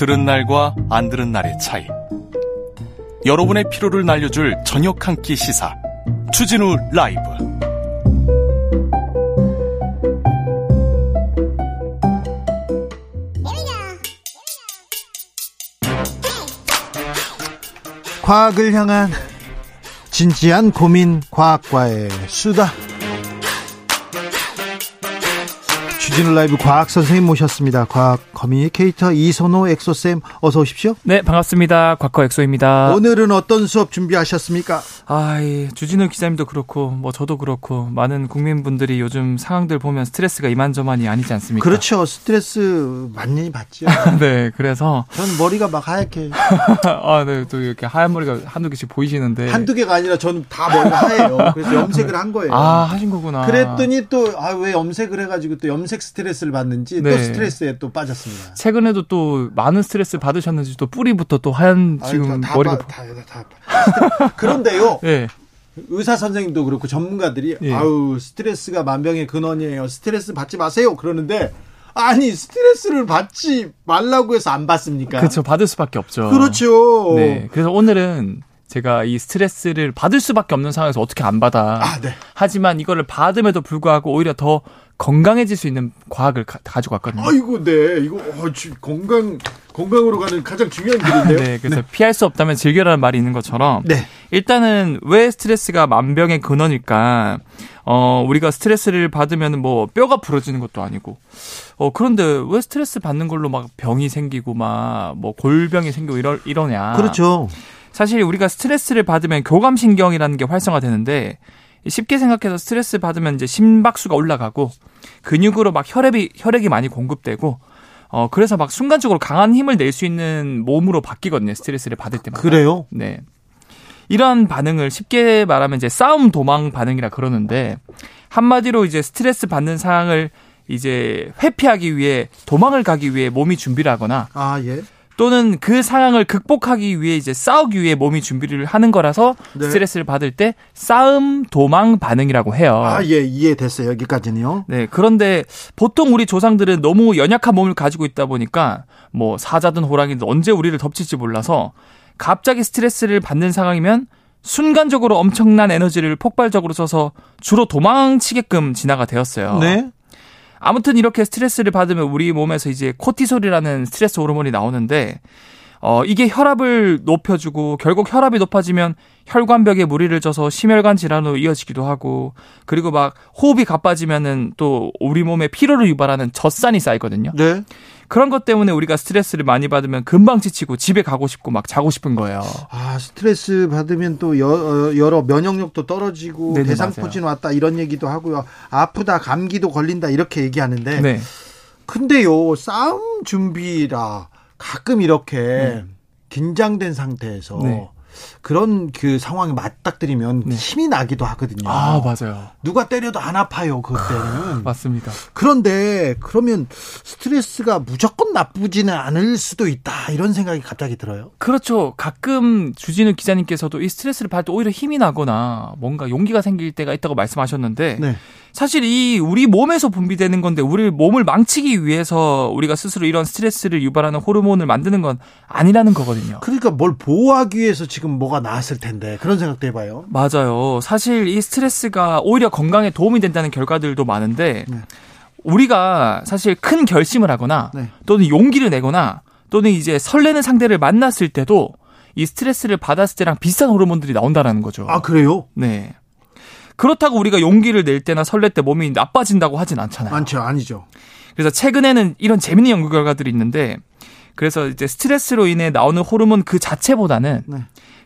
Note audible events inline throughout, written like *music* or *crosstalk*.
들은 날과 안 들은 날의 차이. 여러분의 피로를 날려줄 저녁 한 끼 시사. 추진우 라이브. 과학을 향한 진지한 고민 과학과의 수다. 주진우 라이브 과학 선생님 모셨습니다. 과학 communicator 이선호 엑소쌤 어서 오십시오. 네, 반갑습니다. 과커 엑소입니다. 오늘은 어떤 수업 준비하셨습니까? 아, 예. 주진우 기자님도 그렇고 뭐 저도 그렇고 많은 국민분들이 요즘 상황들 보면 스트레스가 이만저만이 아니지 않습니까? 그렇죠. 스트레스 많이 받죠. *laughs* 네, 그래서 저는 머리가 막 하얗게 *laughs* 아, 네. 또 이렇게 하얀 머리가 한두 개씩 보이시는데 한두 개가 아니라 저는 다 머리가 하얘요. 그래서 염색을 한 거예요. 아, 하신 거구나. 그랬더니 또 아 왜 염색을 해 가지고 또 염색 스트레스를 받는지 네. 또 스트레스에 또 빠졌습니다. 최근에도 또 많은 스트레스 받으셨는지 또 뿌리부터 또 하얀 지금 다, 머리가 다, 다, 다, 다. *laughs* 그런데요. 예. 의사 선생님도 그렇고 전문가들이 예. 아우 스트레스가 만병의 근원이에요. 스트레스 받지 마세요. 그러는데 아니 스트레스를 받지 말라고 해서 안 받습니까? 그렇죠. 받을 수밖에 없죠. 그렇죠. 네. 그래서 오늘은 제가 이 스트레스를 받을 수밖에 없는 상황에서 어떻게 안 받아. 아, 네. 하지만 이거를 받음에도 불구하고 오히려 더 건강해질 수 있는 과학을 가, 지고 왔거든요. 아이고, 네. 이거 어, 지- 건강 건강으로 가는 가장 중요한 길인데요. *laughs* 네, 그래서 피할 수 없다면 즐겨라는 말이 있는 것처럼 네. 일단은 왜 스트레스가 만병의 근원일까? 어, 우리가 스트레스를 받으면 뭐 뼈가 부러지는 것도 아니고. 어, 그런데 왜 스트레스 받는 걸로 막 병이 생기고 막 뭐 골병이 생기고 이러, 이러냐. 그렇죠. 사실 우리가 스트레스를 받으면 교감신경이라는 게 활성화되는데 쉽게 생각해서 스트레스 받으면 이제 심박수가 올라가고 근육으로 막 혈액이 혈액이 많이 공급되고 어 그래서 막 순간적으로 강한 힘을 낼 수 있는 몸으로 바뀌거든요 스트레스를 받을 때마다. 그래요? 네. 이런 반응을 쉽게 말하면 이제 싸움 도망 반응이라 그러는데 한마디로 이제 스트레스 받는 상황을 이제 회피하기 위해 도망을 가기 위해 몸이 준비를 하거나 아, 예. 또는 그 상황을 극복하기 위해 이제 싸우기 위해 몸이 준비를 하는 거라서 네. 스트레스를 받을 때 싸움 도망 반응이라고 해요. 아, 예. 이해됐어요. 여기까지는요. 네, 그런데 보통 우리 조상들은 너무 연약한 몸을 가지고 있다 보니까 뭐 사자든 호랑이든 언제 우리를 덮칠지 몰라서 갑자기 스트레스를 받는 상황이면 순간적으로 엄청난 에너지를 폭발적으로 써서 주로 도망치게끔 진화가 되었어요. 네. 아무튼 이렇게 스트레스를 받으면 우리 몸에서 이제 코티솔이라는 스트레스 호르몬이 나오는데 어 이게 혈압을 높여주고 결국 혈압이 높아지면 혈관벽에 무리를 져서 심혈관 질환으로 이어지기도 하고 그리고 막 호흡이 가빠지면은 또 우리 몸에 피로를 유발하는 젖산이 쌓이거든요. 네. 그런 것 때문에 우리가 스트레스를 많이 받으면 금방 지치고 집에 가고 싶고 막 자고 싶은 거예요. 아, 스트레스 받으면 또 여, 어, 여러 면역력도 떨어지고 네네, 대상포진 왔다 이런 얘기도 하고요. 아프다, 감기도 걸린다 이렇게 얘기하는데 네. 근데요, 싸움 준비라 가끔 이렇게 긴장된 상태에서 네. 그런 그 상황에 맞닥뜨리면 네. 힘이 나기도 하거든요. 아 맞아요. 누가 때려도 안 아파요, 그때는. 맞습니다. 그런데 그러면 스트레스가 무조건 나쁘지는 않을 수도 있다. 이런 생각이 갑자기 들어요. 그렇죠. 가끔 주진우 기자님께서도 이 스트레스를 받을 때 오히려 힘이 나거나 뭔가 용기가 생길 때가 있다고 말씀하셨는데 네. 사실 이 우리 몸에서 분비되는 건데 우리 몸을 망치기 위해서 우리가 스스로 이런 스트레스를 유발하는 호르몬을 만드는 건 아니라는 거거든요. 그러니까 뭘 보호하기 위해서 지금 뭐가 나왔을 텐데 그런 생각도 해봐요. 맞아요. 사실 이 스트레스가 오히려 건강에 도움이 된다는 결과들도 많은데 네. 우리가 사실 큰 결심을 하거나 네. 또는 용기를 내거나 또는 이제 설레는 상대를 만났을 때도 이 스트레스를 받았을 때랑 비슷한 호르몬들이 나온다라는 거죠. 아 그래요? 네. 그렇다고 우리가 용기를 낼 때나 설렐 때 몸이 나빠진다고 하진 않잖아요. 많죠, 아니죠. 그래서 최근에는 이런 재밌는 연구 결과들이 있는데 그래서 이제 스트레스로 인해 나오는 호르몬 그 자체보다는 네.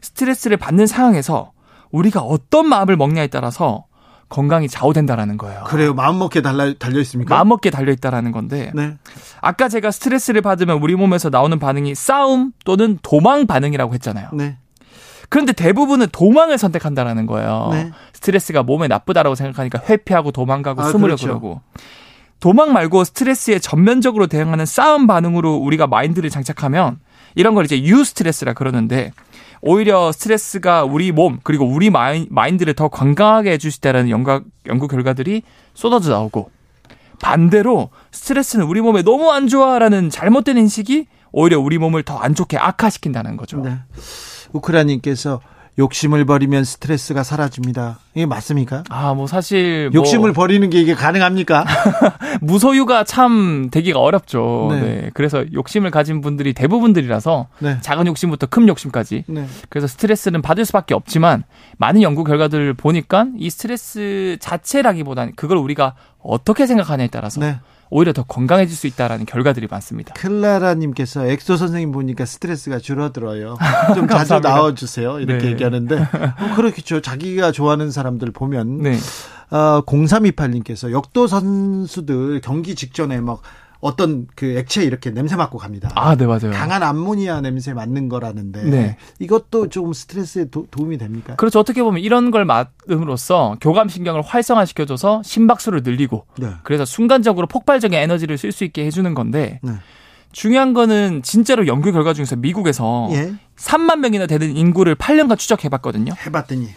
스트레스를 받는 상황에서 우리가 어떤 마음을 먹냐에 따라서 건강이 좌우된다라는 거예요. 그래요. 마음먹기에 달려, 달려 있습니까? 마음먹기에 달려 있다라는 건데 네. 아까 제가 스트레스를 받으면 우리 몸에서 나오는 반응이 싸움 또는 도망 반응이라고 했잖아요. 네. 그런데 대부분은 도망을 선택한다라는 거예요. 네. 스트레스가 몸에 나쁘다라고 생각하니까 회피하고 도망가고 아, 숨으려 그렇죠. 그러고 도망 말고 스트레스에 전면적으로 대응하는 싸움 반응으로 우리가 마인드를 장착하면 이런 걸 이제 유 스트레스라 그러는데 오히려 스트레스가 우리 몸 그리고 우리 마인, 마인드를 더 건강하게 있다는 연구, 연구 결과들이 쏟아져 나오고 반대로 스트레스는 우리 몸에 너무 안 좋아라는 잘못된 인식이 오히려 우리 몸을 더 안 좋게 악화시킨다는 거죠. 네. 우크라님께서 욕심을 버리면 스트레스가 사라집니다. 이게 맞습니까? 아, 뭐 사실 뭐 욕심을 버리는 게 이게 가능합니까? *laughs* 무소유가 참 되기가 어렵죠. 네. 네. 그래서 욕심을 가진 분들이 대부분들이라서 네. 작은 욕심부터 큰 욕심까지. 네. 그래서 스트레스는 받을 수밖에 없지만 많은 연구 결과들을 보니까 이 스트레스 자체라기보다는 그걸 우리가 어떻게 생각하냐에 따라서 네. 오히려 더 건강해질 수 있다라는 결과들이 많습니다. 클라라님께서 엑소 선생님 보니까 스트레스가 줄어들어요. 좀 *laughs* 자주. 나와주세요. 이렇게 네. 얘기하는데 어, 그렇겠죠. 자기가 좋아하는 사람들 보면 네. 어, 0328님께서 역도 선수들 경기 직전에 막 어떤 그 액체 이렇게 냄새 맡고 갑니다. 아, 네, 맞아요. 강한 암모니아 냄새 맡는 거라는데 네. 이것도 좀 스트레스에 도, 도움이 됩니까? 그렇죠. 어떻게 보면 이런 걸 맡음으로써 교감 신경을 활성화시켜줘서 심박수를 늘리고 네. 그래서 순간적으로 폭발적인 에너지를 쓸 수 있게 해주는 건데 네. 중요한 거는 진짜로 연구 결과 중에서 미국에서 예. 3만 명이나 되는 인구를 8년간 추적해봤거든요. 해봤더니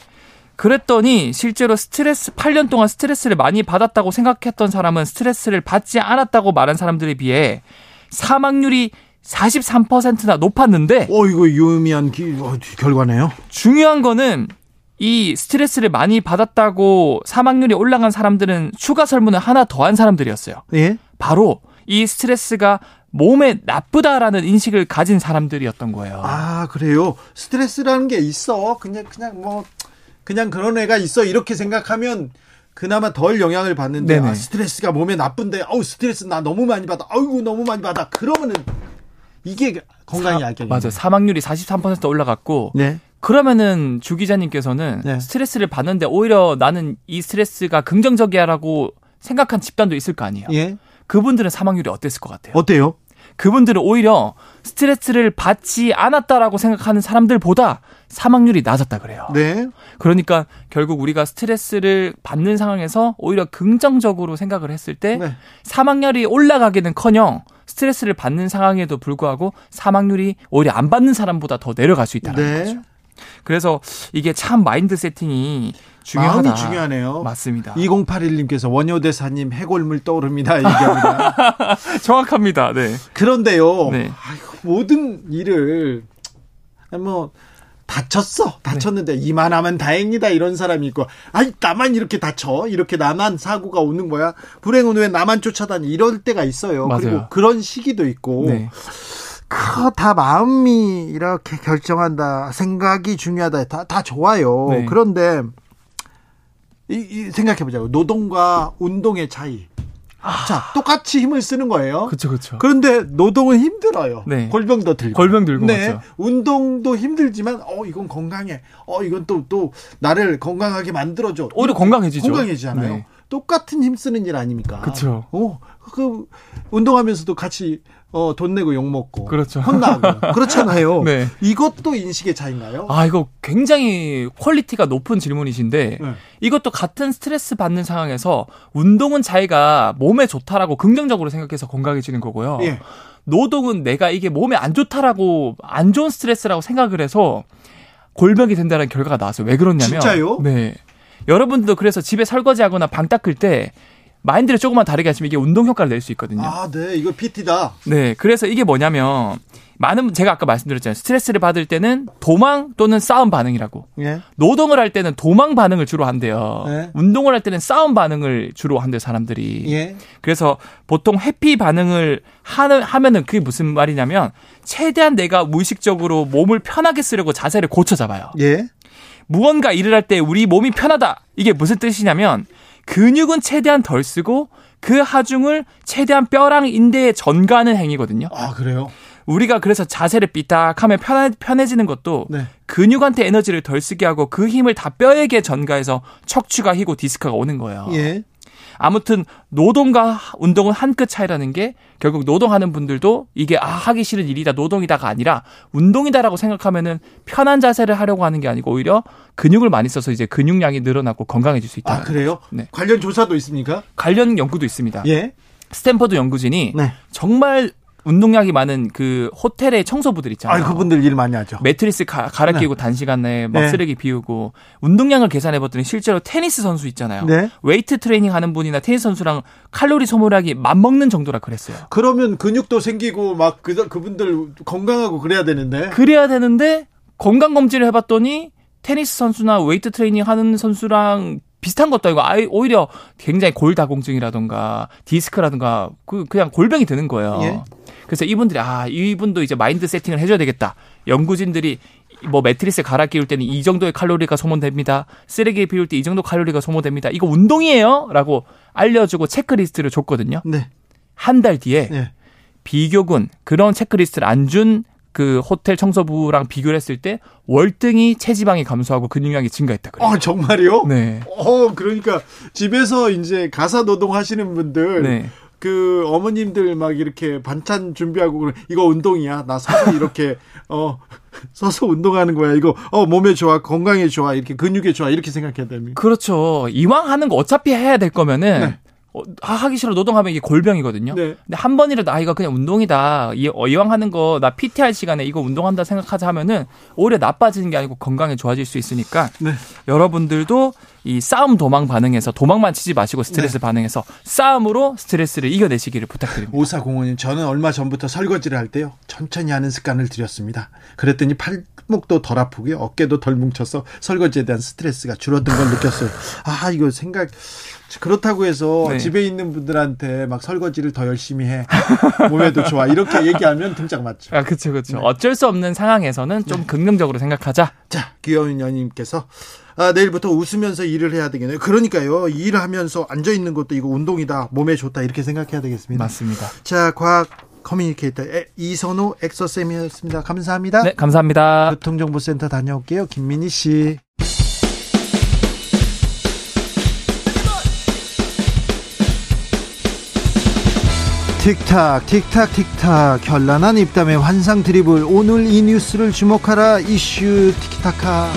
그랬더니 실제로 스트레스 8년 동안 스트레스를 많이 받았다고 생각했던 사람은 스트레스를 받지 않았다고 말한 사람들에 비해 사망률이 43%나 높았는데 어 이거 유의미한 기, 어, 결과네요. 중요한 거는 이 스트레스를 많이 받았다고 사망률이 올라간 사람들은 추가 설문을 하나 더한 사람들이었어요. 예. 바로 이 스트레스가 몸에 나쁘다라는 인식을 가진 사람들이었던 거예요. 아 그래요. 스트레스라는 게 있어. 그냥 그냥 뭐 그냥 그런 애가 있어 이렇게 생각하면 그나마 덜 영향을 받는데. 아, 스트레스가 몸에 나쁜데 어우 스트레스 나 너무 많이 받아. 아이고 너무 많이 받아. 그러면은 이게 건강이 사- 악영이 맞아요. 사망률이 43% 올라갔고 네. 그러면은 주 기자님께서는 네. 스트레스를 받는데 오히려 나는 이 스트레스가 긍정적이야라고 생각한 집단도 있을 거 아니에요. 예. 그분들은 사망률이 어땠을 것 같아요? 어때요? 그분들은 오히려 스트레스를 받지 않았다라고 생각하는 사람들보다 사망률이 낮았다 그래요. 네. 그러니까 결국 우리가 스트레스를 받는 상황에서 오히려 긍정적으로 생각을 했을 때 네. 사망률이 올라가기는커녕 스트레스를 받는 상황에도 불구하고 사망률이 오히려 안 받는 사람보다 더 내려갈 수 있다는 네. 거죠. 그래서 이게 참 마인드 세팅이 중요하다. 마음이 중요하네요. 맞습니다. 2081님께서 원효대사님 해골물 떠오릅니다. 얘기합니다. *laughs* 정확합니다. 네. 그런데요. 네. 아이고, 모든 일을 뭐 다쳤어. 다쳤는데 네. 이만하면 다행이다 이런 사람이 있고 아이 나만 이렇게 다쳐. 이렇게 나만 사고가 오는 거야. 불행은 왜 나만 쫓아다니 이럴 때가 있어요. 맞아요. 그리고 그런 시기도 있고. 네. 그다 마음이 이렇게 결정한다. 생각이 중요하다. 다, 다 좋아요. 네. 그런데 이, 이 생각해 보자고. 노동과 운동의 차이. 자, 똑같이 힘을 쓰는 거예요. 그렇죠, 그렇죠. 그런데 노동은 힘들어요. 네. 골병도 들고. 골병 들고 네. 맞죠. 운동도 힘들지만 어 이건 건강해. 어 이건 또또 나를 건강하게 만들어 줘. 오히려 건강해지죠. 건강해지잖아요. 네. 똑같은 힘 쓰는 일 아닙니까? 어, 그 운동하면서도 같이 어, 돈 내고 욕 먹고 그렇죠. 혼나고 *laughs* 그렇잖아요. 네. 이것도 인식의 차이인가요? 아, 이거 굉장히 quality가 높은 질문이신데 네. 이것도 같은 스트레스 받는 상황에서 운동은 자기가 몸에 좋다라고 긍정적으로 생각해서 건강해지는 거고요. 예. 노동은 내가 이게 몸에 안 좋다라고 안 좋은 스트레스라고 생각을 해서 골병이 된다는 결과가 나왔어요. 왜 그러냐면 진짜요? 네. 여러분들도 그래서 집에 설거지하거나 방 닦을 때 마인드를 조금만 다르게 하시면 이게 운동 효과를 낼 수 있거든요. 아, 네. 이거 PT다. 네, 그래서 이게 뭐냐면 많은 제가 아까 말씀드렸잖아요. 스트레스를 받을 때는 도망 또는 싸움 반응이라고. 예. 노동을 할 때는 도망 반응을 주로 한대요. 네. 운동을 할 때는 싸움 반응을 주로 한대요, 사람들이. 예. 그래서 보통 회피 반응을 하는 하면은 그게 무슨 말이냐면 최대한 내가 무의식적으로 몸을 편하게 쓰려고 자세를 고쳐 잡아요. 예. 무언가 일을 할 때 우리 몸이 편하다. 이게 무슨 뜻이냐면 근육은 최대한 덜 쓰고 그 하중을 최대한 뼈랑 인대에 전가하는 행위거든요. 아, 그래요? 우리가 그래서 자세를 삐딱하면 편해, 편해지는 것도 네. 근육한테 에너지를 덜 쓰게 하고 그 힘을 다 뼈에게 전가해서 척추가 휘고 디스크가 오는 거예요. 예. 아무튼 노동과 운동은 한 끗 차이라는 게 결국 노동하는 분들도 이게 아 하기 싫은 일이다 노동이다가 아니라 운동이다라고 생각하면은 편한 자세를 하려고 하는 게 아니고 오히려 근육을 많이 써서 이제 근육량이 늘어나고 건강해질 수 있다. 아, 그래요? 네. 관련 조사도 있습니까? 관련 연구도 있습니다. 예. 스탠퍼드 연구진이 네. 정말 운동량이 많은 그 호텔의 청소부들 있잖아요. 아, 그분들 일 많이 하죠. 매트리스 가, 갈아 끼고 단시간 내에 막 네. 쓰레기 비우고 운동량을 계산해 봤더니 실제로 테니스 선수 있잖아요. 네. 웨이트 트레이닝 하는 분이나 테니스 선수랑 칼로리 소모량이 맞먹는 정도라 그랬어요. 그러면 근육도 생기고 막 그, 그분들 건강하고 그래야 되는데. 그래야 되는데 건강 검진을 해 봤더니 테니스 선수나 웨이트 트레이닝 하는 선수랑 비슷한 것도 아니고 아예 오히려 굉장히 골다공증이라던가 디스크라든가 그 그냥 골병이 드는 거예요. 예. 그래서 이분들이 아 이분도 이제 마인드 세팅을 해줘야 되겠다. 연구진들이 뭐 매트리스 갈아 끼울 때는 이 정도의 칼로리가 소모됩니다. 쓰레기 비울 때 이 정도 칼로리가 소모됩니다. 이거 운동이에요?라고 알려주고 체크리스트를 줬거든요. 네. 한 달 뒤에 예. 비교군 그런 체크리스트를 안 준 그 호텔 청소부랑 비교를 했을 때 월등히 체지방이 감소하고 근육량이 증가했다 그래요. 어, 정말요? 네. 어, 그러니까 집에서 이제 가사 노동 하시는 분들 네. 그 어머님들 막 이렇게 반찬 준비하고 그러 이거 운동이야. 나 서서 이렇게 *laughs* 어 서서 운동하는 거야. 이거 어 몸에 좋아, 건강에 좋아, 이렇게 근육에 좋아 이렇게 생각해야 됩니다. 그렇죠. 이왕 하는 거 어차피 해야 될 거면은 네. 어, 아, 하기 싫어 노동하면 이게 골병이거든요. 네. 근데 한 번이라도 아 이거 그냥 운동이다. 이, 어, 이왕 하는 거 나 PT 할 시간에 이거 운동한다 생각하자 하면은 오히려 나빠지는 게 아니고 건강에 좋아질 수 있으니까 네. 여러분들도 이 싸움 도망 반응해서 도망만 치지 마시고 스트레스 네. 반응해서 싸움으로 스트레스를 이겨내시기를 부탁드립니다. 오사 공원님 저는 얼마 전부터 설거지를 할 때요 천천히 하는 습관을 들였습니다. 그랬더니 팔목도 덜 아프고요 어깨도 덜 뭉쳐서 설거지에 대한 스트레스가 줄어든 걸 느꼈어요. 아 이거 생각 그렇다고 해서 네. 집에 있는 분들한테 막 설거지를 더 열심히 해 몸에도 좋아 이렇게 얘기하면 등짝 맞죠. 아, 그쵸, 그쵸. 네. 어쩔 수 없는 상황에서는 좀 긍정적으로 생각하자. 자 귀여운 연님께서 아, 내일부터 웃으면서 일을 해야 되겠네요. 그러니까요 일을 하면서 앉아 있는 것도 이거 운동이다 몸에 좋다 이렇게 생각해야 되겠습니다. 맞습니다. 자 과학 커뮤니케이터 에- 이선호 엑서쌤이었습니다. 감사합니다. 네, 감사합니다. 교통정보센터 다녀올게요. 김민희 씨. 틱탁 틱탁 틱탁 현란한 입담의 환상 드리블 오늘 이 뉴스를 주목하라 이슈 티키타카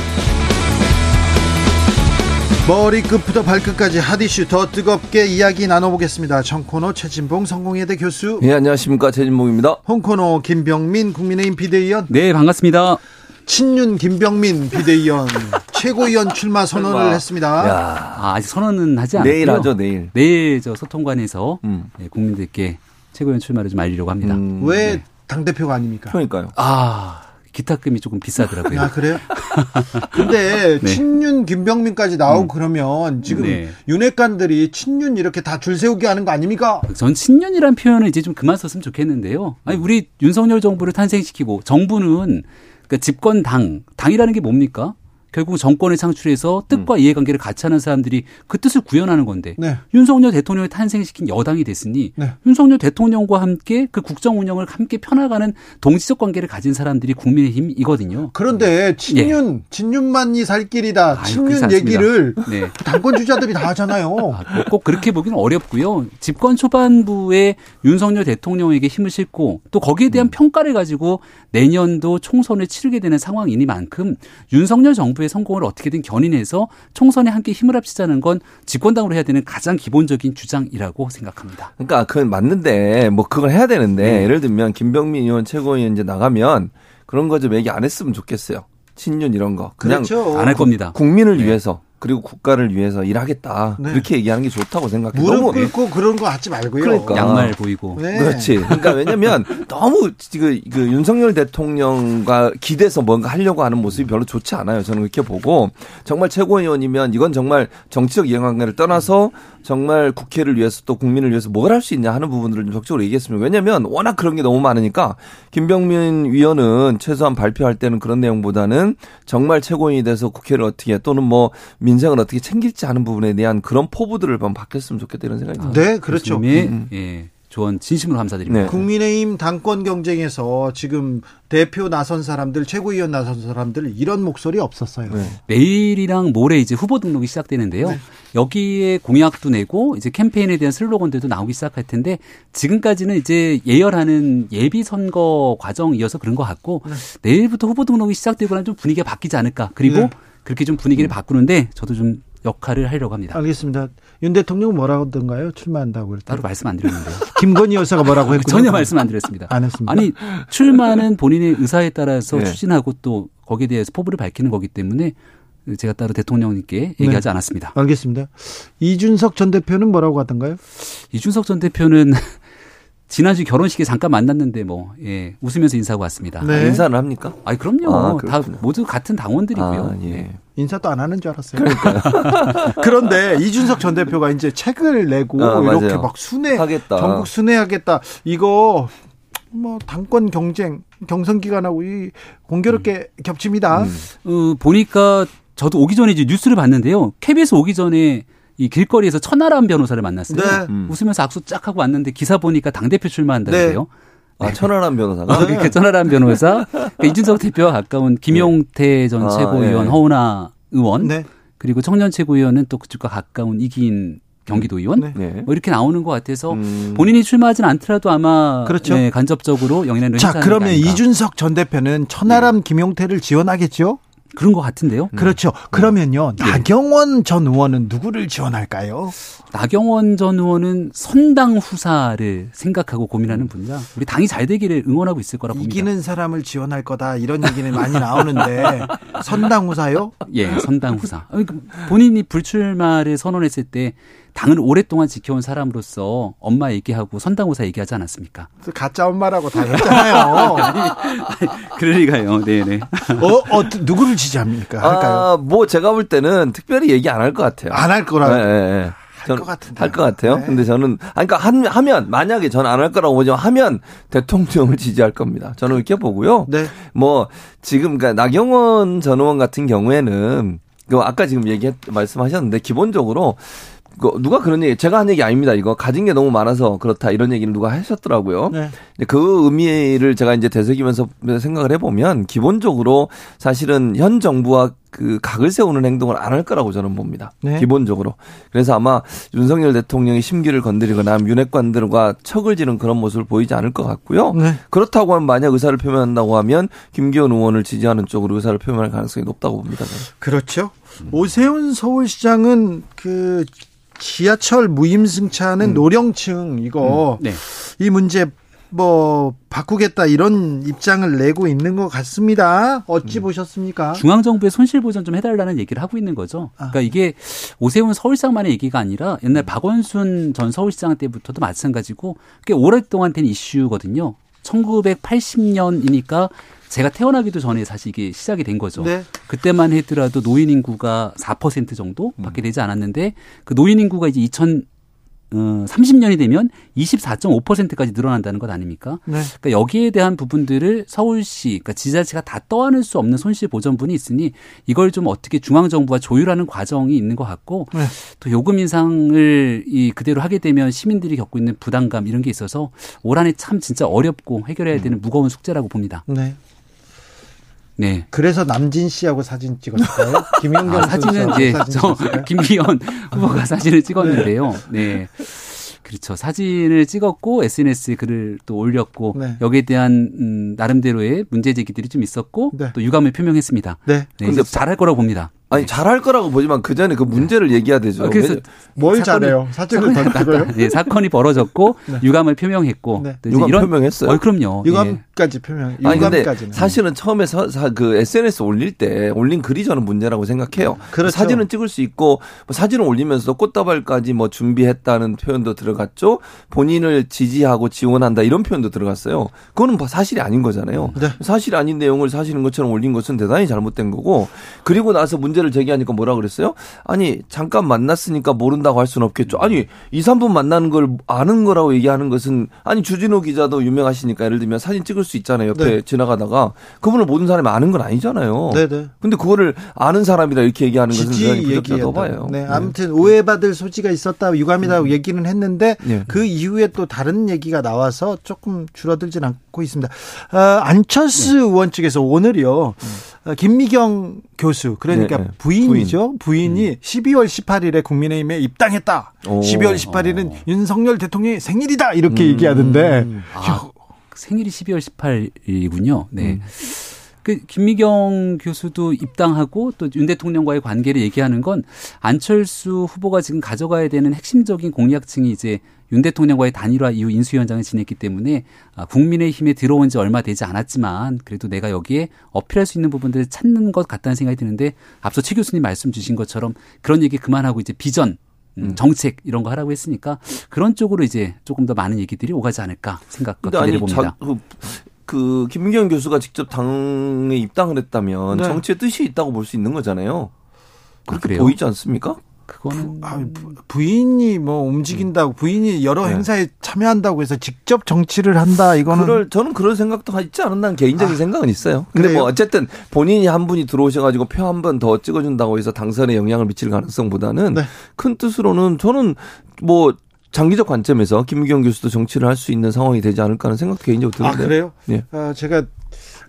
머리끝부터 발끝까지 핫이슈 더 뜨겁게 이야기 나눠보겠습니다. 청코너 최진봉 성공회대 교수 예, 안녕하십니까. 최진봉입니다. 홍코너 김병민 국민의힘 비대위원 네, 반갑습니다. 친윤 김병민 비대위원 *laughs* 최고위원 출마 선언을 출마. 했습니다. 야 아, 아직 선언은 하지 않았고요. 내일 하죠, 내일. 내일 저 소통관에서 음. 네, 국민들께 최고위원 출마를 좀 알리려고 합니다. 음, 왜 당 대표가 아닙니까? 그러니까요. 아, 기타금이 조금 비싸더라고요. 아, 그래요? *laughs* 근데 *laughs* 네. 친윤 김병민까지 나오고 그러면 지금 네. 윤핵관들이 친윤 이렇게 다 줄 세우게 하는 거 아닙니까? 전 친년이란 표현을 이제 좀 그만 썼으면 좋겠는데요. 아니, 우리 윤석열 정부를 탄생시키고 정부는 그러니까 집권 당, 당이라는 게 뭡니까? 결국 정권을 창출해서 뜻과 이해관계를 같이 하는 사람들이 그 뜻을 구현하는 건데 네. 윤석열 대통령을 탄생시킨 여당이 됐으니 네. 윤석열 대통령과 함께 그 국정 운영을 함께 펴나가는 동지적 관계를 가진 사람들이 국민의힘이거든요. 그런데 친윤, 친윤만이 살 길이다. 예. 친윤. 얘기를 네. 당권 주자들이 다 하잖아요. 아, 꼭 그렇게 보기는 어렵고요. 집권 초반부에 윤석열 대통령에게 힘을 싣고 또 거기에 대한 음. 평가를 가지고 내년도 총선을 치르게 되는 상황이니만큼 윤석열 정부 의 성공을 어떻게든 견인해서 총선에 함께 힘을 합치자는 건 집권당으로 해야 되는 가장 기본적인 주장이라고 생각합니다. 그러니까 그건 맞는데 뭐 그걸 해야 되는데 네. 예를 들면 김병민 의원 최고위원 이제 나가면 그런 거 좀 얘기 안 했으면 좋겠어요. 친윤 이런 거. 그냥 그렇죠. 안할 겁니다. 국민을 네. 위해서 그리고 국가를 위해서 일하겠다. 네. 이렇게 얘기하는 게 좋다고 생각해요. 무릎 너무 꿇고 그런 거 하지 말고요. 그러니까. 양말 보이고. 네. 그렇지. 그러니까 왜냐면 너무 지금 그 윤석열 대통령과 기대서 뭔가 하려고 하는 모습이 별로 좋지 않아요. 저는 그렇게 보고 정말 최고위원이면 이건 정말 정치적 이해관계를 떠나서 정말 국회를 위해서 또 국민을 위해서 뭘 할 수 있냐 하는 부분들을 좀 적극적으로 얘기했으면 왜냐면 워낙 그런 게 너무 많으니까 김병민 위원은 최소한 발표할 때는 그런 내용보다는 정말 최고위원이 돼서 국회를 어떻게 또는 뭐 민생을 어떻게 챙길지 하는 부분에 대한 그런 포부들을 좀 바뀌었으면 좋겠다 이런 생각이 듭니다. 네, 그렇죠. 교수님이, 음. 예. 조언 진심으로 감사드립니다. 네. 국민의힘 당권 경쟁에서 지금 대표 나선 사람들, 최고위원 나선 사람들 이런 목소리 없었어요. 네. 내일이랑 모레 이제 후보 등록이 시작되는데요. 네. 여기에 공약도 내고 이제 캠페인에 대한 슬로건들도 나오기 시작할 텐데 지금까지는 이제 예열하는 예비 선거 과정이어서 그런 것 같고 내일부터 후보 등록이 시작되고 나면 좀 분위기가 바뀌지 않을까. 그리고 네. 그렇게 좀 분위기를 바꾸는데 저도 좀 역할을 하려고 합니다. 알겠습니다. 윤 대통령 뭐라고 하던가요? 출마한다고 그랬더니. 따로 말씀 안 드렸는데요. *laughs* 김건희 여사가 뭐라고 했군요. 전혀 말씀 안 드렸습니다. 안 했습니다. 아니 출마는 본인의 의사에 따라서 네. 추진하고 또 거기에 대해서 포부를 밝히는 거기 때문에 제가 따로 대통령님께 얘기하지 않았습니다. 알겠습니다. 이준석 전 대표는 뭐라고 하던가요? 이준석 전 대표는 지난주 결혼식에 잠깐 만났는데 뭐 예, 웃으면서 인사하고 왔습니다. 네. 인사는 합니까? 아니 그럼요. 아, 다. 모두 같은 당원들이고요. 아, 예. 인사도 안 하는 줄 알았어요. *laughs* 그런데 이준석 전 대표가 이제 책을 내고 아, 이렇게 맞아요. 막 순회 하겠다. 전국 순회하겠다. 이거 뭐 당권 경쟁 경선 기간하고 이 공교롭게 겹칩니다. 음. 어, 보니까 저도 오기 전에 이제 뉴스를 봤는데요. KBS 오기 전에 이 길거리에서 천하람 변호사를 만났어요. 네. 음. 웃으면서 악수 쫙 하고 왔는데 기사 보니까 당 대표 출마한다는데요. 아, 천하람 변호사가. 아, 그러니까 천하람 변호사, 그러니까 이준석 대표와 가까운 김용태 전 아, 최고위원, 예. 허은하 의원, 네. 그리고 청년 최고위원은 또 그쪽과 가까운 이기인 경기도 의원, 네. 네. 뭐 이렇게 나오는 것 같아서 음. 본인이 출마하진 않더라도 아마 그렇죠. 네, 간접적으로 영향을 자, 행사하는 그러면. 이준석 전 대표는 천하람 김용태를 지원하겠죠? 그런 것 같은데요. 그렇죠. 그러면요. 나경원 전 의원은 누구를 지원할까요? 나경원 전 의원은 선당 후사를 생각하고 고민하는 분이라 우리 당이 잘 되기를 응원하고 있을 거라 봅니다. 이기는 사람을 지원할 거다 이런 얘기는 많이 나오는데 선당 후사요? *laughs* 예, 선당 후사. 그러니까 본인이 불출마를 선언했을 때 당을 오랫동안 지켜온 사람으로서 엄마 얘기하고 선당 후사 얘기하지 않았습니까? 가짜 엄마라고 다 했잖아요. *laughs* 그럴 리가요. 네, 네. 어, 어, 누구를 지지합니까? 할까요? 아, 뭐 제가 볼 때는 특별히 얘기 안 할 것 같아요. 안 할 거라. 예, 예, 예. 할것 같은데. 할 것 같아요. 네. 근데 저는 아니 그러니까 한, 하면 만약에 저는 안 할 거라고 보지만 하면 대통령을 지지할 겁니다. 저는 이렇게 보고요. 네. 뭐 지금 그러니까 나경원 전 의원 같은 경우에는 그 아까 지금 얘기 말씀하셨는데 기본적으로 그 누가 그런 얘기 제가 한 얘기 아닙니다. 이거 가진 게 너무 많아서 그렇다 이런 얘기를 누가 하셨더라고요. 네. 근데 그 의미를 제가 이제 되새기면서 생각을 해보면 기본적으로 사실은 현 정부와 그 각을 세우는 행동을 안 할 거라고 저는 봅니다. 네. 기본적으로. 그래서 아마 윤석열 대통령이 심기를 건드리거나 윤핵관들과 척을 지는 그런 모습을 보이지 않을 것 같고요. 네. 그렇다고 하면 만약 의사를 표명한다고 하면 김기현 의원을 지지하는 쪽으로 의사를 표명할 가능성이 높다고 봅니다. 저는. 그렇죠. 오세훈 서울시장은 그 지하철 무임승차는 노령층 이거 네. 이 문제 뭐 바꾸겠다 이런 입장을 내고 있는 것 같습니다. 어찌 보셨습니까? 중앙정부에 손실 보전 좀 해달라는 얘기를 하고 있는 거죠. 아. 그러니까 이게 오세훈 서울시장만의 얘기가 아니라 옛날 박원순 전 서울시장 때부터도 마찬가지고 꽤 오랫동안 된 이슈거든요. 1980년이니까 제가 태어나기도 전에 사실 이게 시작이 된 거죠. 네. 그때만 해더라도 노인 인구가 4% 정도밖에 되지 않았는데 그 노인 인구가 이제 2000 어, 30년이 되면 24.5%까지 늘어난다는 것 아닙니까? 네. 그러니까 여기에 대한 부분들을 서울시, 그러니까 지자체가 다 떠안을 수 없는 손실 보전분이 있으니 이걸 좀 어떻게 중앙 정부가 조율하는 과정이 있는 것 같고 네. 또 요금 인상을 이 그대로 하게 되면 시민들이 겪고 있는 부담감 이런 게 있어서 올 한해 참 진짜 어렵고 해결해야 되는 무거운 숙제라고 봅니다. 네. 네. 그래서 남진 씨하고 사진 찍었을까요? 김영경 *laughs* 아, 사진은 이제 사진 저 찍었을까요? *laughs* 김기현 후보가 사진을 찍었는데요. 네. 그렇죠. 사진을 찍었고 SNS에 글을 또 올렸고 네. 여기에 대한 음, 나름대로의 문제 제기들이 좀 있었고 네. 또 유감을 표명했습니다. 네. 네, 근데 잘할 거라고 봅니다. 아니 잘할 거라고 보지만 그 전에 그 문제를 얘기해야 되죠. 아, 그래서 뭘 잘해요? 사건이 던지고요? 네, 사건이 벌어졌고 유감을 표명했고 네. 유감 표명했어요? 어, 그럼요. 예. 유감까지 표명. 아니 근데 유감까지는. 사실은 처음에 서, 사- 그 SNS 올릴 때 올린 글이 저는 문제라고 생각해요. 그렇죠. 사진은 찍을 수 있고 뭐 사진을 올리면서 꽃다발까지 뭐 준비했다는 표현도 들어갔죠. 본인을 지지하고 지원한다 이런 표현도 들어갔어요. 그거는 뭐 사실이 아닌 거잖아요. 네. 사실이 아닌 내용을 사실인 것처럼 올린 것은 대단히 잘못된 거고 그리고 나서 문제를 문제를 제기하니까 뭐라 그랬어요? 아니 잠깐 만났으니까 모른다고 할 수는 없겠죠. 아니 2, 3분 만나는 걸 아는 거라고 얘기하는 것은 아니 주진우 기자도 유명하시니까 예를 들면 사진 찍을 수 있잖아요. 옆에 네. 지나가다가 그분을 모든 사람이 아는 건 아니잖아요. 네네. 근데 그거를 아는 사람이라 이렇게 얘기하는 것은 부적절하다고 얘기했다. 봐요. 네, 아무튼 오해받을 소지가 있었다, 유감이라고 얘기는 했는데 네. 그 이후에 또 다른 얘기가 나와서 조금 줄어들진 않고 있습니다. 어, 안철수 의원 측에서 오늘요. 어, 김미경 교수 그러니까 네, 네. 부인이죠. 부인. 이 12월 18일에 국민의힘에 입당했다. 오. 12월 18일은 윤석열 대통령의 생일이다 이렇게 얘기하던데 아, 생일이 12월 18일이군요. 네. 그 김미경 교수도 입당하고 또 윤 대통령과의 관계를 얘기하는 건 안철수 후보가 지금 가져가야 되는 핵심적인 공약층이 이제 윤 대통령과의 단일화 이후 인수위원장을 지냈기 때문에 아, 국민의힘에 들어온 지 얼마 되지 않았지만 그래도 내가 여기에 어필할 수 있는 부분들을 찾는 것 같다는 생각이 드는데 앞서 최 교수님 말씀 주신 것처럼 그런 얘기 그만하고 이제 비전 음, 정책 이런 거 하라고 했으니까 그런 쪽으로 이제 조금 더 많은 얘기들이 오가지 않을까 생각과 기대를 봅니다. 자, 그, 그 김민경 교수가 직접 당에 입당을 했다면 네. 정치의 뜻이 있다고 볼 수 있는 거잖아요. 아, 그렇게 그래요? 보이지 않습니까? 그거는 아, 부- 부인이 뭐 움직인다고 부인이 여러 네. 행사에 참여한다고 해서 직접 정치를 한다 이거는 그럴 저는 그런 생각도 있지 않았나 개인적인 생각은 있어요. 근데 그래요? 뭐 어쨌든 본인이 한 분이 들어오셔가지고 표 한 번 더 찍어준다고 해서 당선에 영향을 미칠 가능성보다는 네. 큰 뜻으로는 저는 뭐 장기적 관점에서 김기경 교수도 정치를 할 수 있는 상황이 되지 않을까 하는 생각도 개인적으로 아 드는데. 그래요? 예. 아, 제가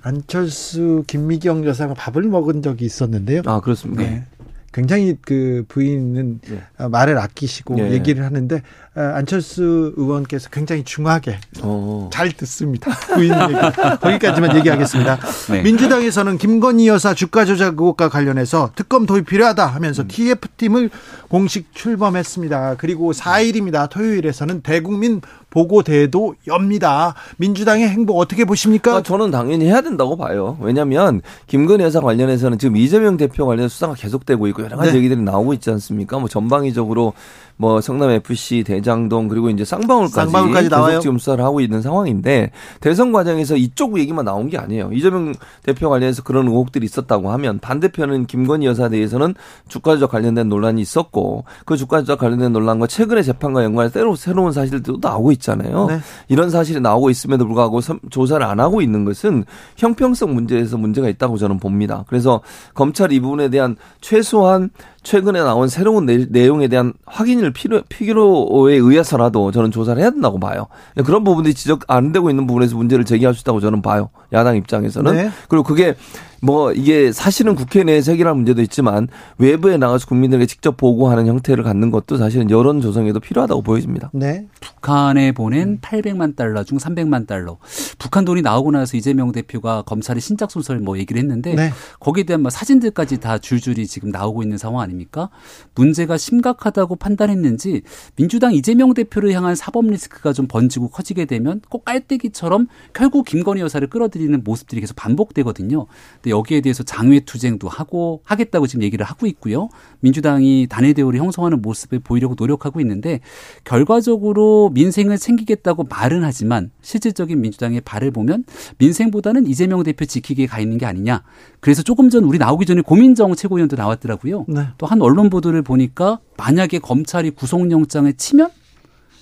안철수 김미경 여사가 밥을 먹은 적이 있었는데요. 아 그렇습니까? 네. 굉장히 그 부인은 네. 어, 말을 아끼시고 네. 얘기를 하는데 어, 안철수 의원께서 굉장히 중하게 어. 잘 듣습니다. 부인 얘기. 거기까지만 얘기하겠습니다. *laughs* 네. 민주당에서는 김건희 여사 주가 조작 의혹과 관련해서 특검 도입 필요하다 하면서 TF팀을 공식 출범했습니다. 그리고 4일입니다. 토요일에서는 대국민 보고대회도 엽니다. 민주당의 행보 어떻게 보십니까? 아, 저는 당연히 해야 된다고 봐요. 왜냐하면 김건희 여사 관련해서는 지금 이재명 대표 관련 수사가 계속되고 있고 여러 가지 네. 얘기들이 나오고 있지 않습니까? 뭐 전방위적으로 뭐 성남 FC, 대장동 그리고 이제 쌍방울까지, 쌍방울까지 계속 나와요. 지금 수사를 하고 있는 상황인데 대선 과정에서 이쪽 얘기만 나온 게 아니에요. 이재명 대표 관련해서 그런 의혹들이 있었다고 하면 반대편은 김건희 여사에 대해서는 주가 조작 관련된 논란이 있었고 그 주가 조작 관련된 논란과 최근의 재판과 연관해서 새로 새로운 사실들도 나오고 있 잖아요. 네. 이런 사실이 나오고 있음에도 불구하고 섬- 조사를 안 하고 있는 것은 형평성 문제에서 문제가 있다고 저는 봅니다. 그래서 검찰 이 부분에 대한 최소한 최근에 나온 새로운 내, 내용에 대한 확인을 필요, 필요에 의해서라도 저는 조사를 해야 된다고 봐요. 그런 부분들이 지적 안 되고 있는 부분에서 문제를 제기할 수 있다고 저는 봐요. 야당 입장에서는. 네. 그리고 그게 뭐 이게 사실은 국회 내에서 해결할 문제도 있지만 외부에 나가서 국민들에게 직접 보고하는 형태를 갖는 것도 사실은 여론 조성에도 필요하다고 보여집니다. 네. 북한에 보낸 800만 달러 중 300만 달러. 북한 돈이 나오고 나서 이재명 대표가 검찰의 신작 소설 뭐 얘기를 했는데 네. 거기에 대한 뭐 사진들까지 다 줄줄이 지금 나오고 있는 상황 아닙니까? 문제가 심각하다고 판단했는지 민주당 이재명 대표를 향한 사법 리스크가 좀 번지고 커지게 되면 꼭 깔때기처럼 결국 김건희 여사를 끌어들이는 모습들이 계속 반복되거든요. 근데 여기에 대해서 장외 투쟁도 하고 하겠다고 지금 얘기를 하고 있고요. 민주당이 단일 대우를 형성하는 모습을 보이려고 노력하고 있는데 결과적으로 민생을 챙기겠다고 말은 하지만 실질적인 민주당의 발을 보면 민생보다는 이재명 대표 지키기에 가 있는 게 아니냐. 그래서 조금 전 우리 나오기 전에 고민정 최고위원도 나왔더라고요. 네. 또한 언론 보도를 보니까 만약에 검찰이 구속영장을 치면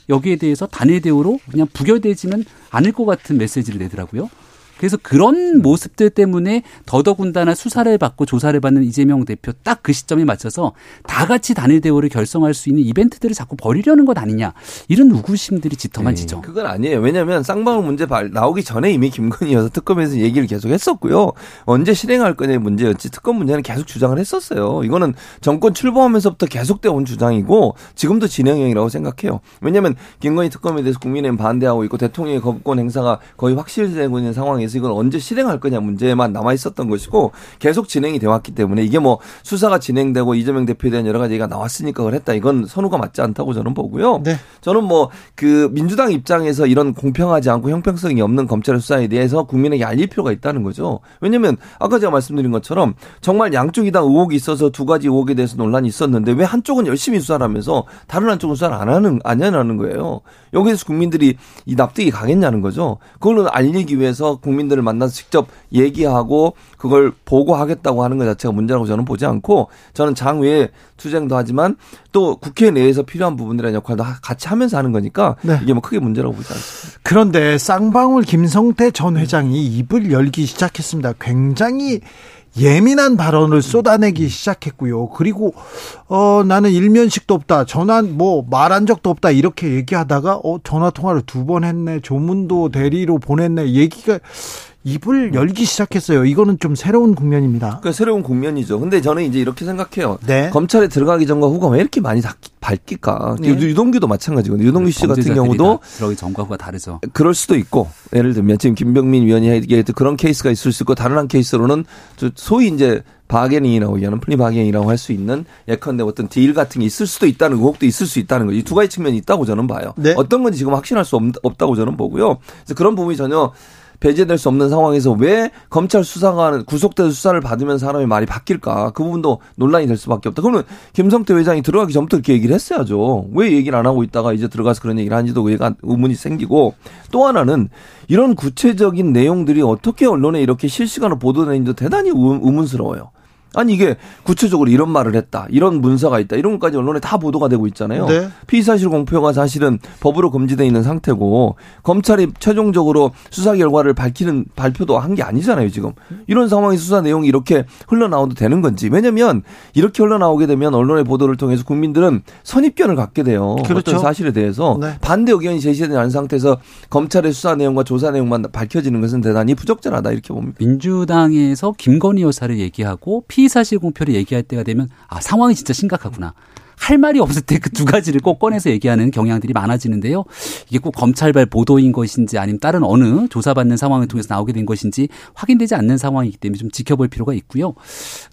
여기에 대해서 단일 대우로 그냥 부결되지는 않을 것 같은 메시지를 내더라고요. 그래서 그런 모습들 때문에 더더군다나 수사를 받고 조사를 받는 이재명 대표 딱 그 시점에 맞춰서 다 같이 단일 대우를 결성할 수 있는 이벤트들을 자꾸 벌이려는 것 아니냐 이런 의구심들이 짙어만 지죠. 그건 아니에요. 왜냐하면 쌍방울 문제 발- 나오기 전에 이미 김건희 여사 특검에서 얘기를 계속 했었고요. 언제 실행할 거냐의 문제였지 특검 문제는 계속 주장을 했었어요. 이거는 정권 출범하면서부터 계속되어 온 주장이고 지금도 진행형이라고 생각해요. 왜냐하면 김건희 특검에 대해서 국민의힘 반대하고 있고 대통령의 거부권 행사가 거의 확실되고 있는 상황에서 이건 언제 실행할 거냐 문제만 남아 있었던 것이고 계속 진행이 되어 왔기 때문에 이게 뭐 수사가 진행되고 이재명 대표에 대한 여러 가지 얘기가 나왔으니까 그랬다. 이건 선우가 맞지 않다고 저는 보고요. 네. 저는 뭐 그 민주당 입장에서 이런 공평하지 않고 형평성이 없는 검찰의 수사에 대해서 국민에게 알릴 필요가 있다는 거죠. 왜냐하면 아까 제가 말씀드린 것처럼 정말 양쪽이 다 의혹이 있어서 두 가지 의혹에 대해서 논란이 있었는데 왜 한쪽은 열심히 수사를 하면서 다른 한쪽은 수사를 안 하는 안 하는 거예요. 여기에서 국민들이 이 납득이 가겠냐는 거죠. 그걸로 알리기 위해서 국민 국민들을 만나서 직접 얘기하고 그걸 보고하겠다고 하는 것 자체가 문제라고 저는 보지 않고 저는 장 외에 투쟁도 하지만 또 국회 내에서 필요한 부분들의 역할도 같이 하면서 하는 거니까 네. 이게 뭐 크게 문제라고 보지 않습니다. 그런데 쌍방울 김성태 전 회장이 입을 열기 시작했습니다. 굉장히 예민한 발언을 쏟아내기 시작했고요. 그리고 어 나는 일면식도 없다. 전화 뭐 말한 적도 없다. 이렇게 얘기하다가 어 전화 통화를 두 번 했네. 조문도 대리로 보냈네. 얘기가 입을 열기 시작했어요. 이거는 좀 새로운 국면입니다. 그 새로운 국면이죠. 근데 저는 이제 이렇게 생각해요. 네. 검찰에 들어가기 전과 후가 왜 이렇게 많이 다- 밝힐까? 네. 유동규도 마찬가지거든요. 유동규 씨 같은 경우도 다 들어가기 전과 후가 다르죠. 그럴 수도 있고 예를 들면 지금 김병민 위원이 얘기했던 그런 케이스가 있을 수 있고 다른 한 케이스로는 저 소위 이제 bargaining이라고 얘기하는 plea bargaining이라고 할 수 있는 예컨대 어떤 deal 같은 게 있을 수도 있다는 의혹도 있을 수 있다는 거죠. 이 두 가지 측면이 있다고 저는 봐요. 네. 어떤 건지 지금 확신할 수 없, 없다고 저는 보고요. 그래서 그런 부분이 전혀 배제될 수 없는 상황에서 왜 검찰 수사관 구속돼서 수사를 받으면 사람의 말이 바뀔까? 그 부분도 논란이 될 수밖에 없다. 그러면 김성태 회장이 들어가기 전부터 그렇게 얘기를 했어야죠. 왜 얘기를 안 하고 있다가 이제 들어가서 그런 얘기를 하는지도 의문이 생기고 또 하나는 이런 구체적인 내용들이 어떻게 언론에 이렇게 실시간으로 보도되는지도 대단히 의- 의문스러워요. 아니 이게 구체적으로 이런 말을 했다. 이런 문서가 있다. 이런 것까지 언론에 다 보도가 되고 있잖아요. 네. 피의 사실 공표가 사실은 법으로 금지돼 있는 상태고 검찰이 최종적으로 수사 결과를 밝히는 발표도 한 게 아니잖아요, 지금. 이런 상황에서 수사 내용이 이렇게 흘러나와도 되는 건지. 왜냐면 이렇게 흘러나오게 되면 언론의 보도를 통해서 국민들은 선입견을 갖게 돼요. 그렇죠. 어떤 사실에 대해서 네. 반대 의견이 제시되지 않은 상태에서 검찰의 수사 내용과 조사 내용만 밝혀지는 것은 대단히 부적절하다 이렇게 봅니다. 민주당에서 김건희 여사를 얘기하고 피 의사실 공표를 얘기할 때가 되면 아 상황이 진짜 심각하구나. 할 말이 없을 때 그 두 가지를 꼭 꺼내서 얘기하는 경향들이 많아지는데요. 이게 꼭 검찰발 보도인 것인지 아니면 다른 어느 조사받는 상황을 통해서 나오게 된 것인지 확인되지 않는 상황이기 때문에 좀 지켜볼 필요가 있고요.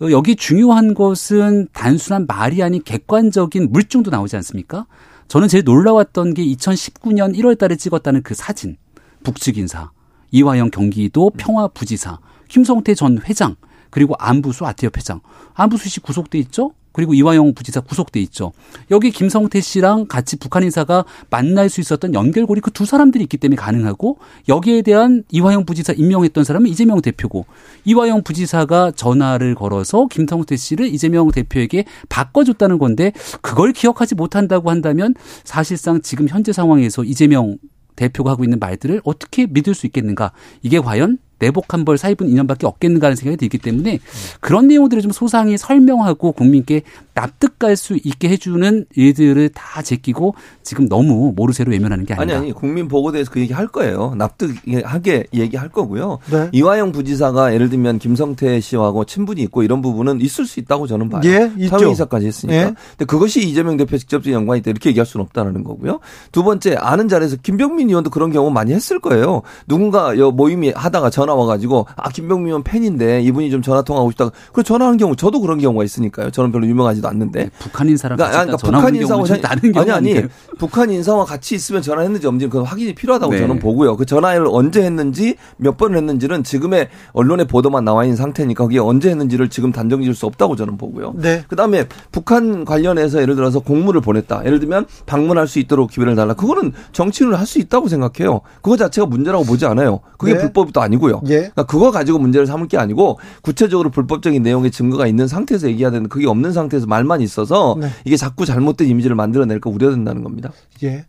어, 여기 중요한 것은 단순한 말이 아닌 객관적인 물증도 나오지 않습니까? 저는 제일 놀라웠던 게 2019년 1월 달에 찍었다는 그 사진. 북측 인사. 이화영 경기도 평화부지사. 김성태 전 회장. 그리고 안부수 아태협 회장. 안부수 씨 구속돼 있죠? 그리고 이화영 부지사 구속돼 있죠. 여기 김성태 씨랑 같이 북한 인사가 만날 수 있었던 연결고리 그 두 사람들이 있기 때문에 가능하고 여기에 대한 이화영 부지사 임명했던 사람은 이재명 대표고 이화영 부지사가 전화를 걸어서 김성태 씨를 이재명 대표에게 바꿔줬다는 건데 그걸 기억하지 못한다고 한다면 사실상 지금 현재 상황에서 이재명 대표가 하고 있는 말들을 어떻게 믿을 수 있겠는가? 이게 과연 내복 한 벌 사입은 인연밖에 없겠는가 하는 생각이 들기 때문에 그런 내용들을 좀 소상히 설명하고 국민께 납득할 수 있게 해주는 일들을 다 제끼고 지금 너무 모르쇠로 외면하는 게 아니 아니다. 아니 국민 보고대에서 그 얘기 할 거예요. 납득하게 얘기할 거고요. 네. 이화영 부지사가 예를 들면 김성태 씨하고 친분이 있고 이런 부분은 있을 수 있다고 저는 봐요. 예, 있죠. 사회이사까지 했으니까. 예. 근데 그것이 이재명 대표 직접적인 연관이 있다 이렇게 얘기할 수는 없다는 거고요. 두 번째 아는 자리에서 김병민 의원도 그런 경우 많이 했을 거예요. 누군가 여 모임이 하다가 전화 와가지고 아 김병민 의원 팬인데 이분이 좀 전화 통화하고 싶다. 그 전화하는 경우 저도 그런 경우가 있으니까요. 저는 별로 유명하지도 않는데. 북한 인사랑 같이 그러니까, 전화 북한 인사와 다른 아니 아니? *laughs* 북한 인사와 같이 있으면 전화했는지 없는지 그건 확인이 필요하다고 네. 저는 보고요. 그 전화를 언제 했는지 몇 번을 했는지는 지금의 언론의 보도만 나와 있는 상태니까 그게 언제 했는지를 지금 단정 지을 수 없다고 저는 보고요. 네. 그다음에 북한 관련해서 예를 들어서 공문을 보냈다. 예를 들면 방문할 수 있도록 기회를 달라. 그거는 정치인을 할 수 있다고 생각해요. 그거 자체가 문제라고 보지 않아요. 그게 네. 불법도 아니고요. 예. 그러니까 그거 가지고 문제를 삼을 게 아니고 구체적으로 불법적인 내용의 증거가 있는 상태에서 얘기해야 되는 그게 없는 상태에서 말만 있어서 네. 이게 자꾸 잘못된 이미지를 만들어낼까 우려된다는 겁니다. 예.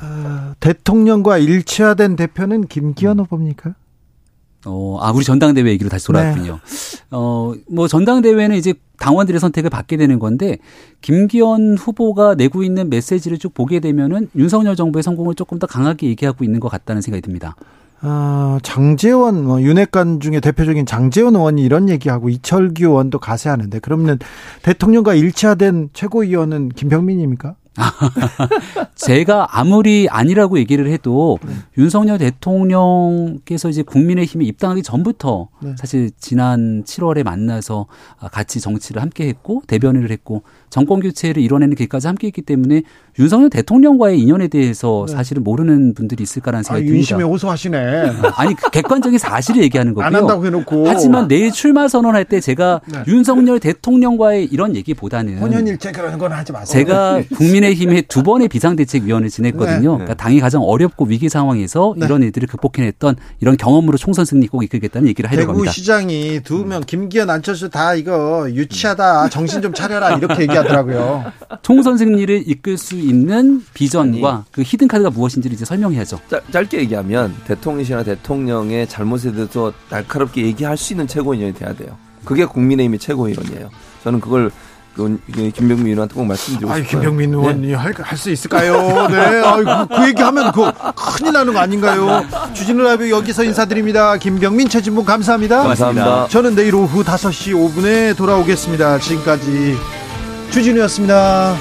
아, 대통령과 일치화된 대표는 김기현 후보입니까? 어, 아, 우리 전당대회 얘기로 다시 돌아왔군요. 어, 뭐 전당대회는 이제 당원들의 선택을 받게 되는 건데 김기현 후보가 내고 있는 메시지를 쭉 보게 되면은 윤석열 정부의 성공을 조금 더 강하게 얘기하고 있는 것 같다는 생각이 듭니다. 아, 장재원, 뭐, 윤핵관 중에 대표적인 장재원 의원이 이런 얘기하고 이철규 의원도 가세하는데, 그러면 대통령과 일치화된 최고위원은 김병민입니까? *laughs* 제가 아무리 아니라고 얘기를 해도 네. 윤석열 대통령께서 이제 국민의힘에 입당하기 전부터 네. 사실 지난 7월에 만나서 같이 정치를 함께 했고 대변인을 했고 정권 교체를 이뤄내는 길까지 함께 했기 때문에 윤석열 대통령과의 인연에 대해서 사실은 모르는 분들이 있을까라는 아, 생각이 듭니다. 윤심에 호소하시네. 아니 그 객관적인 사실을 얘기하는 거고요. 안 한다고 해놓고. 하지만 내일 출마 선언할 때 제가 윤석열 대통령과의 이런 얘기보다는 혼연일체 그런 건 하지 마세요. 제가 국민의힘의 두 번의 비상대책위원을 지냈거든요. 그러니까 당이 가장 어렵고 위기 상황에서 네. 이런 일들을 극복해냈던 이런 경험으로 총선 승리 꼭 이끌겠다는 얘기를 하려고 합니다. 시장이 두 명 김기현 안철수 다 이거 유치하다 정신 좀 차려라 이렇게 얘기 하더라고요. 총선 승리를 이끌 수 있는 비전과 그 히든 카드가 무엇인지를 이제 설명해야죠. 짧, 짧게 얘기하면 대통령이나 대통령의 잘못에 대해서 날카롭게 얘기할 수 있는 최고위원이 돼야 돼요. 그게 국민의힘의 최고위원이에요. 저는 그걸 그 김병민 의원한테 꼭 말씀드리고 아유, 싶어요. 김병민 네. 의원이 할수 있을까요? 네. 아유, 그, 그 얘기하면 그 큰일 나는 거 아닌가요? 주진우 라이브 여기서 인사드립니다. 김병민, 최진봉 감사합니다. 감사합니다. 저는 내일 오후 5시 5분에 돌아오겠습니다. 지금까지 주진우였습니다.